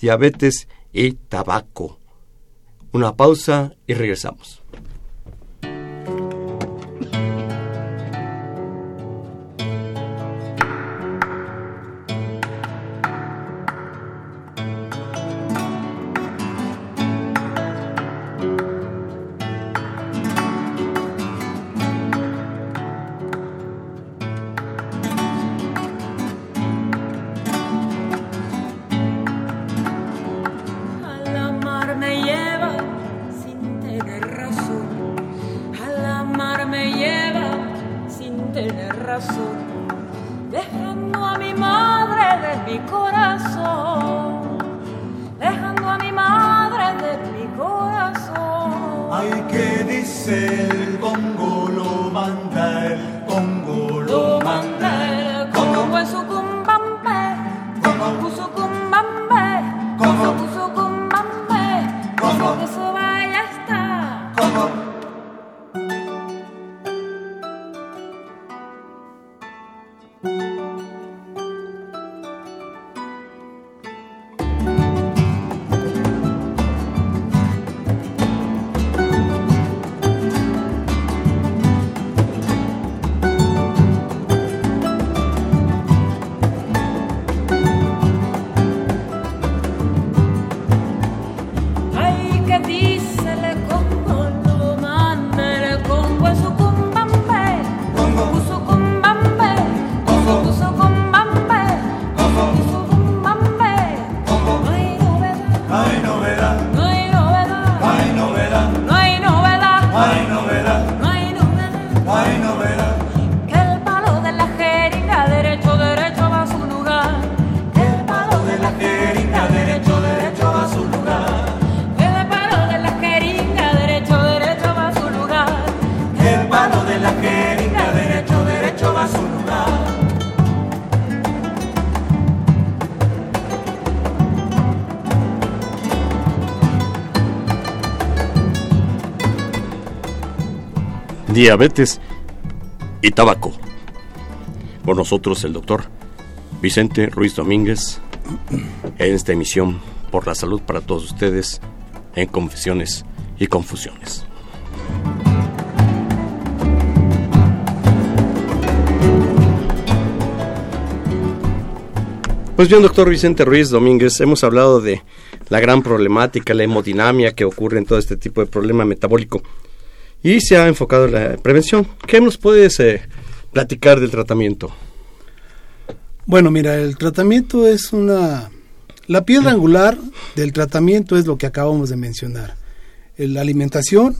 diabetes y tabaco. Una pausa y regresamos. Dice el Congo lo manda, el diabetes y tabaco. Por nosotros el doctor Vicente Ruiz Domínguez en esta emisión por la salud para todos ustedes en confesiones y confusiones. Pues bien, doctor Vicente Ruiz Domínguez, hemos hablado de la gran problemática, la hemodinamia que ocurre en todo este tipo de problema metabólico y se ha enfocado en la prevención. ¿Qué nos puedes eh, platicar del tratamiento? Bueno, mira, el tratamiento es una... La piedra angular del tratamiento es lo que acabamos de mencionar. La alimentación,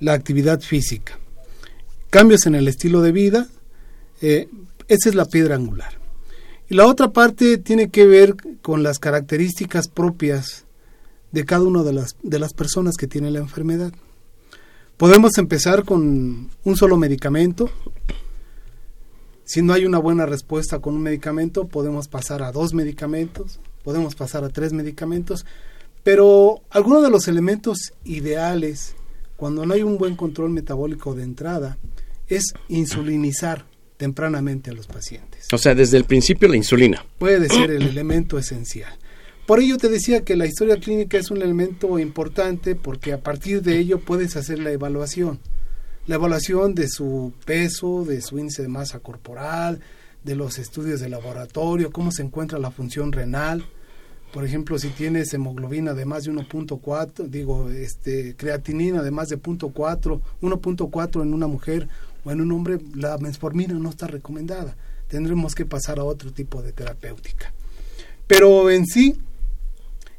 la actividad física. Cambios en el estilo de vida, eh, esa es la piedra angular. Y la otra parte tiene que ver con las características propias de cada una de las, de las personas que tienen la enfermedad. Podemos empezar con un solo medicamento. Si no hay una buena respuesta con un medicamento, podemos pasar a dos medicamentos, podemos pasar a tres medicamentos, pero algunos de los elementos ideales cuando no hay un buen control metabólico de entrada es insulinizar tempranamente a los pacientes. O sea, desde el principio la insulina. Puede ser el elemento esencial. Por ello te decía que la historia clínica es un elemento importante porque a partir de ello puedes hacer la evaluación. La evaluación de su peso, de su índice de masa corporal, de los estudios de laboratorio, cómo se encuentra la función renal. Por ejemplo, si tienes hemoglobina de más de 1.4, digo, este, creatinina de más de 0.4, 1.4 en una mujer o en un hombre, la metformina no está recomendada. Tendremos que pasar a otro tipo de terapéutica. Pero en sí,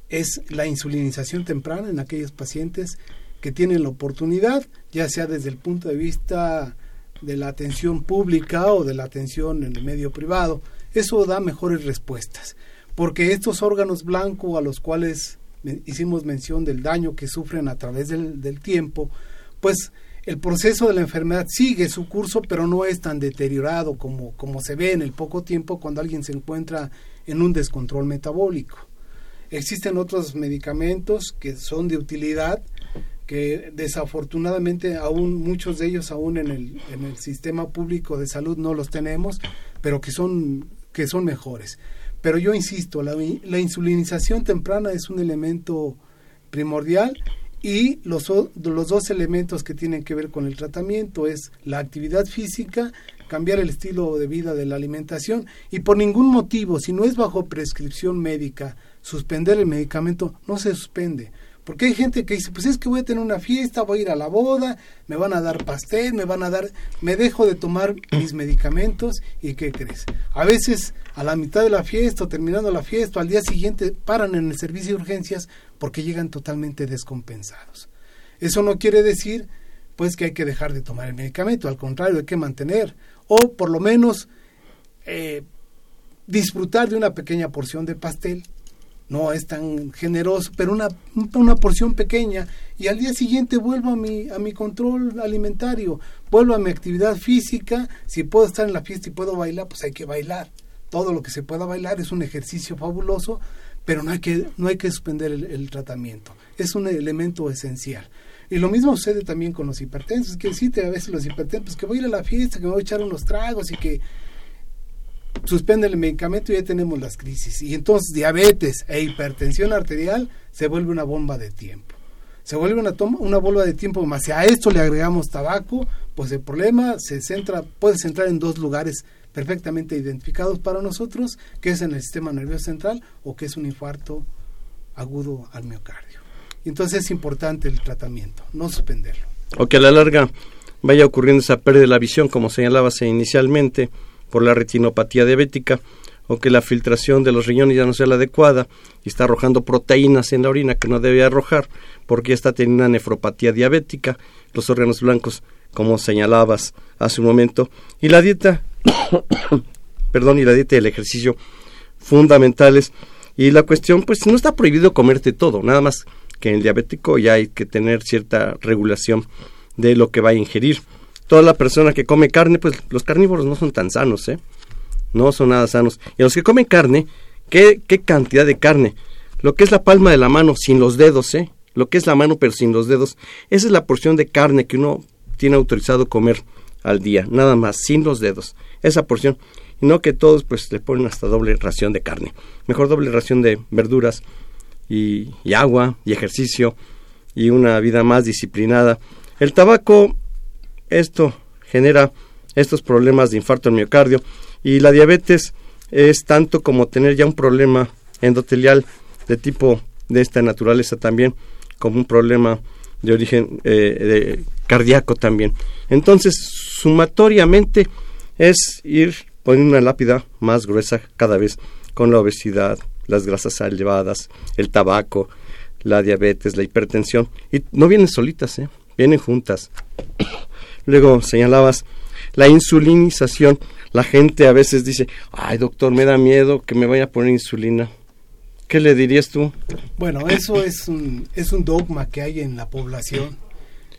es la insulinización temprana en aquellos pacientes que tienen la oportunidad, ya sea desde el punto de vista de la atención pública o de la atención en el medio privado. Eso da mejores respuestas, porque estos órganos blancos a los cuales hicimos mención del daño que sufren a través del, tiempo, pues el proceso de la enfermedad sigue su curso, pero no es tan deteriorado como, como se ve en el poco tiempo cuando alguien se encuentra en un descontrol metabólico. Existen otros medicamentos que son de utilidad, que desafortunadamente aún muchos de ellos aún en el, en el sistema público de salud no los tenemos, pero que son, que son mejores. Pero yo insisto, la, la insulinización temprana es un elemento primordial y los, los dos elementos que tienen que ver con el tratamiento es la actividad física, cambiar el estilo de vida de la alimentación y por ningún motivo, si no es bajo prescripción médica, suspender el medicamento, no se suspende. Porque hay gente que dice, pues es que voy a tener una fiesta, voy a ir a la boda, me van a dar pastel, me van a dar, me dejo de tomar mis medicamentos y ¿qué crees? A veces a la mitad de la fiesta o terminando la fiesta, al día siguiente paran en el servicio de urgencias porque llegan totalmente descompensados. Eso no quiere decir pues que hay que dejar de tomar el medicamento, al contrario, hay que mantener o por lo menos eh, disfrutar de una pequeña porción de pastel no es tan generoso, pero una, una porción pequeña y al día siguiente vuelvo a mi, a mi control alimentario, vuelvo a mi actividad física, si puedo estar en la fiesta y puedo bailar, pues hay que bailar. Todo lo que se pueda bailar es un ejercicio fabuloso, pero no hay que, no hay que suspender el, tratamiento. Es un elemento esencial. Y lo mismo sucede también con los hipertensos, que decirte a veces los hipertensos, pues que voy a ir a la fiesta, que voy a echar unos tragos y que suspende el medicamento y ya tenemos las crisis. Y entonces diabetes e hipertensión arterial se vuelve una bomba de tiempo. Se vuelve una, toma, una bomba de tiempo, más si a esto le agregamos tabaco, pues el problema se centra, puede centrar en dos lugares perfectamente identificados para nosotros, que es en el sistema nervioso central o que es un infarto agudo al miocardio. Entonces es importante el tratamiento, no suspenderlo. O que a la larga vaya ocurriendo esa pérdida de la visión, como señalabas inicialmente, por la retinopatía diabética o que la filtración de los riñones ya no sea la adecuada y está arrojando proteínas en la orina que no debe arrojar porque está teniendo una nefropatía diabética, los órganos blancos, como señalabas hace un momento, y la dieta, perdón, y la dieta y el ejercicio fundamentales. Y la cuestión, pues no está prohibido comerte todo, nada más que en el diabético ya hay que tener cierta regulación de lo que va a ingerir toda la persona que come carne, pues los carnívoros no son tan sanos, ¿eh? No son nada sanos. Y los que comen carne, ¿qué, qué cantidad de carne? Lo que es la palma de la mano sin los dedos, ¿eh? Lo que es la mano pero sin los dedos. Esa es la porción de carne que uno tiene autorizado comer al día, nada más, sin los dedos. Esa porción. Y no que todos pues le ponen hasta doble ración de carne. Mejor doble ración de verduras y agua y ejercicio y una vida más disciplinada. El tabaco esto genera estos problemas de infarto al miocardio y la diabetes es tanto como tener ya un problema endotelial de tipo de esta naturaleza también como un problema de origen eh, cardíaco también. Entonces, sumatoriamente es ir poniendo una lápida más gruesa cada vez con la obesidad, las grasas elevadas, el tabaco, la diabetes, la hipertensión. Y no vienen solitas, ¿eh? vienen juntas. Luego señalabas la insulinización. La gente a veces dice, ay doctor, me da miedo que me vaya a poner insulina. ¿Qué le dirías tú? Bueno, eso es un, es un dogma que hay en la población,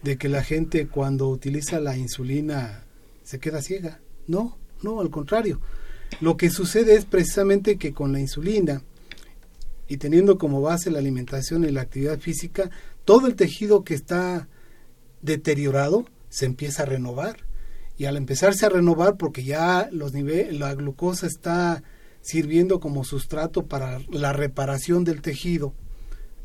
de que la gente cuando utiliza la insulina se queda ciega. No, no, al contrario. Lo que sucede es precisamente que con la insulina y teniendo como base la alimentación y la actividad física, todo el tejido que está deteriorado se empieza a renovar. Y al empezarse a renovar, porque ya los niveles, la glucosa está sirviendo como sustrato para la reparación del tejido,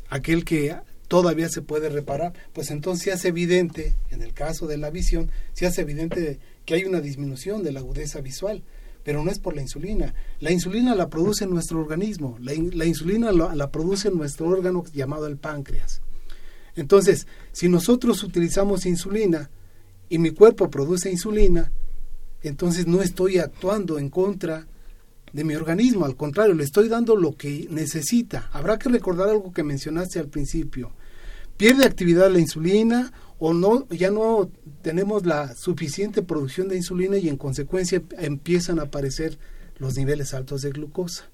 aquel que todavía se puede reparar, pues entonces se hace evidente, en el caso de la visión, se hace evidente que hay una disminución de la agudeza visual, pero no es por la insulina. La insulina la produce en nuestro organismo, la, insulina la, la produce en nuestro órgano llamado el páncreas. Entonces, si nosotros utilizamos insulina y mi cuerpo produce insulina, entonces no estoy actuando en contra de mi organismo, al contrario, le estoy dando lo que necesita. Habrá que recordar algo que mencionaste al principio. Pierde actividad la insulina o no ya no tenemos la suficiente producción de insulina y en consecuencia empiezan a aparecer los niveles altos de glucosa.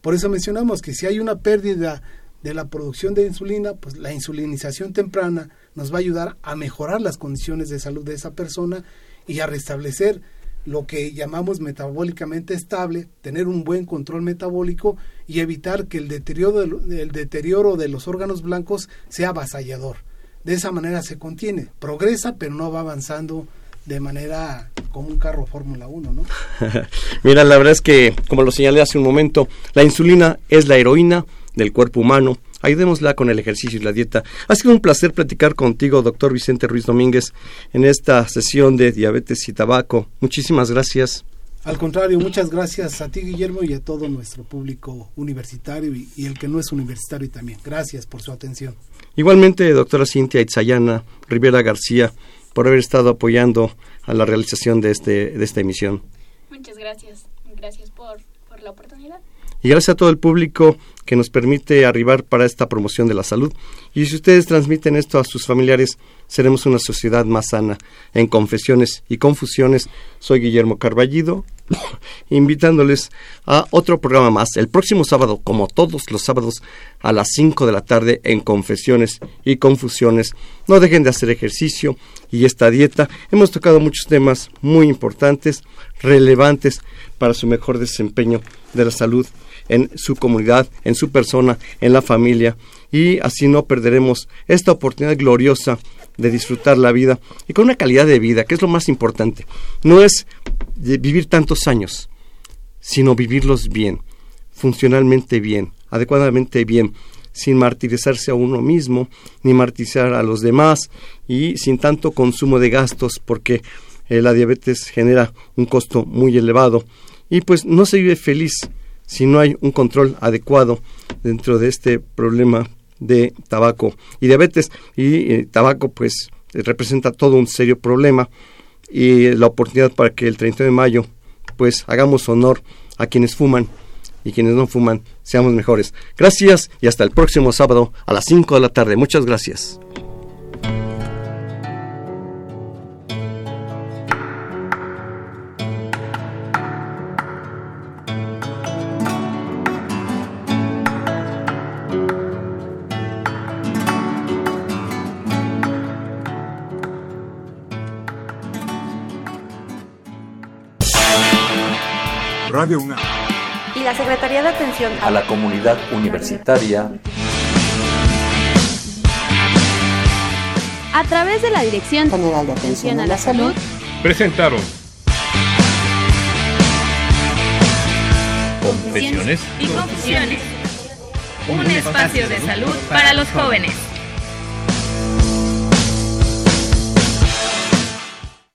Por eso mencionamos que si hay una pérdida de la producción de insulina, pues la insulinización temprana nos va a ayudar a mejorar las condiciones de salud de esa persona y a restablecer lo que llamamos metabólicamente estable, tener un buen control metabólico y evitar que el deterioro de, el deterioro de los órganos blancos sea avasallador. De esa manera se contiene, progresa, pero no va avanzando de manera como un carro Fórmula 1, ¿no? Mira, la verdad es que, como lo señalé hace un momento, la insulina es la heroína del cuerpo humano Ayudémosla con el ejercicio y la dieta. Ha sido un placer platicar contigo, doctor Vicente Ruiz Domínguez, en esta sesión de diabetes y tabaco. Muchísimas gracias. Al contrario, muchas gracias a ti, Guillermo, y a todo nuestro público universitario y, el que no es universitario también. Gracias por su atención. Igualmente, doctora Cintia Itzayana Rivera García, por haber estado apoyando a la realización de, este, de esta emisión. Muchas gracias. Gracias por, por la oportunidad y gracias a todo el público que nos permite arribar para esta promoción de la salud. Y si ustedes transmiten esto a sus familiares, seremos una sociedad más sana. En Confesiones y Confusiones, soy Guillermo Carballido, invitándoles a otro programa más el próximo sábado, como todos los sábados, a las 5 de la tarde en Confesiones y Confusiones. No dejen de hacer ejercicio y esta dieta. Hemos tocado muchos temas muy importantes, relevantes para su mejor desempeño de la salud en su comunidad, en su persona, en la familia, y así no perderemos esta oportunidad gloriosa de disfrutar la vida y con una calidad de vida, que es lo más importante. No es vivir tantos años, sino vivirlos bien, funcionalmente bien, adecuadamente bien, sin martirizarse a uno mismo, ni martirizar a los demás y sin tanto consumo de gastos, porque eh, la diabetes genera un costo muy elevado y pues no se vive feliz si no hay un control adecuado dentro de este problema de tabaco y diabetes y eh, tabaco pues representa todo un serio problema y la oportunidad para que el 30 de mayo pues hagamos honor a quienes fuman y quienes no fuman seamos mejores. Gracias y hasta el próximo sábado a las 5 de la tarde. Muchas gracias. Y la Secretaría de Atención a la Comunidad Universitaria. A través de la Dirección General de Atención a la Salud. Presentaron. Confesiones y Confusiones, un espacio de salud para los jóvenes.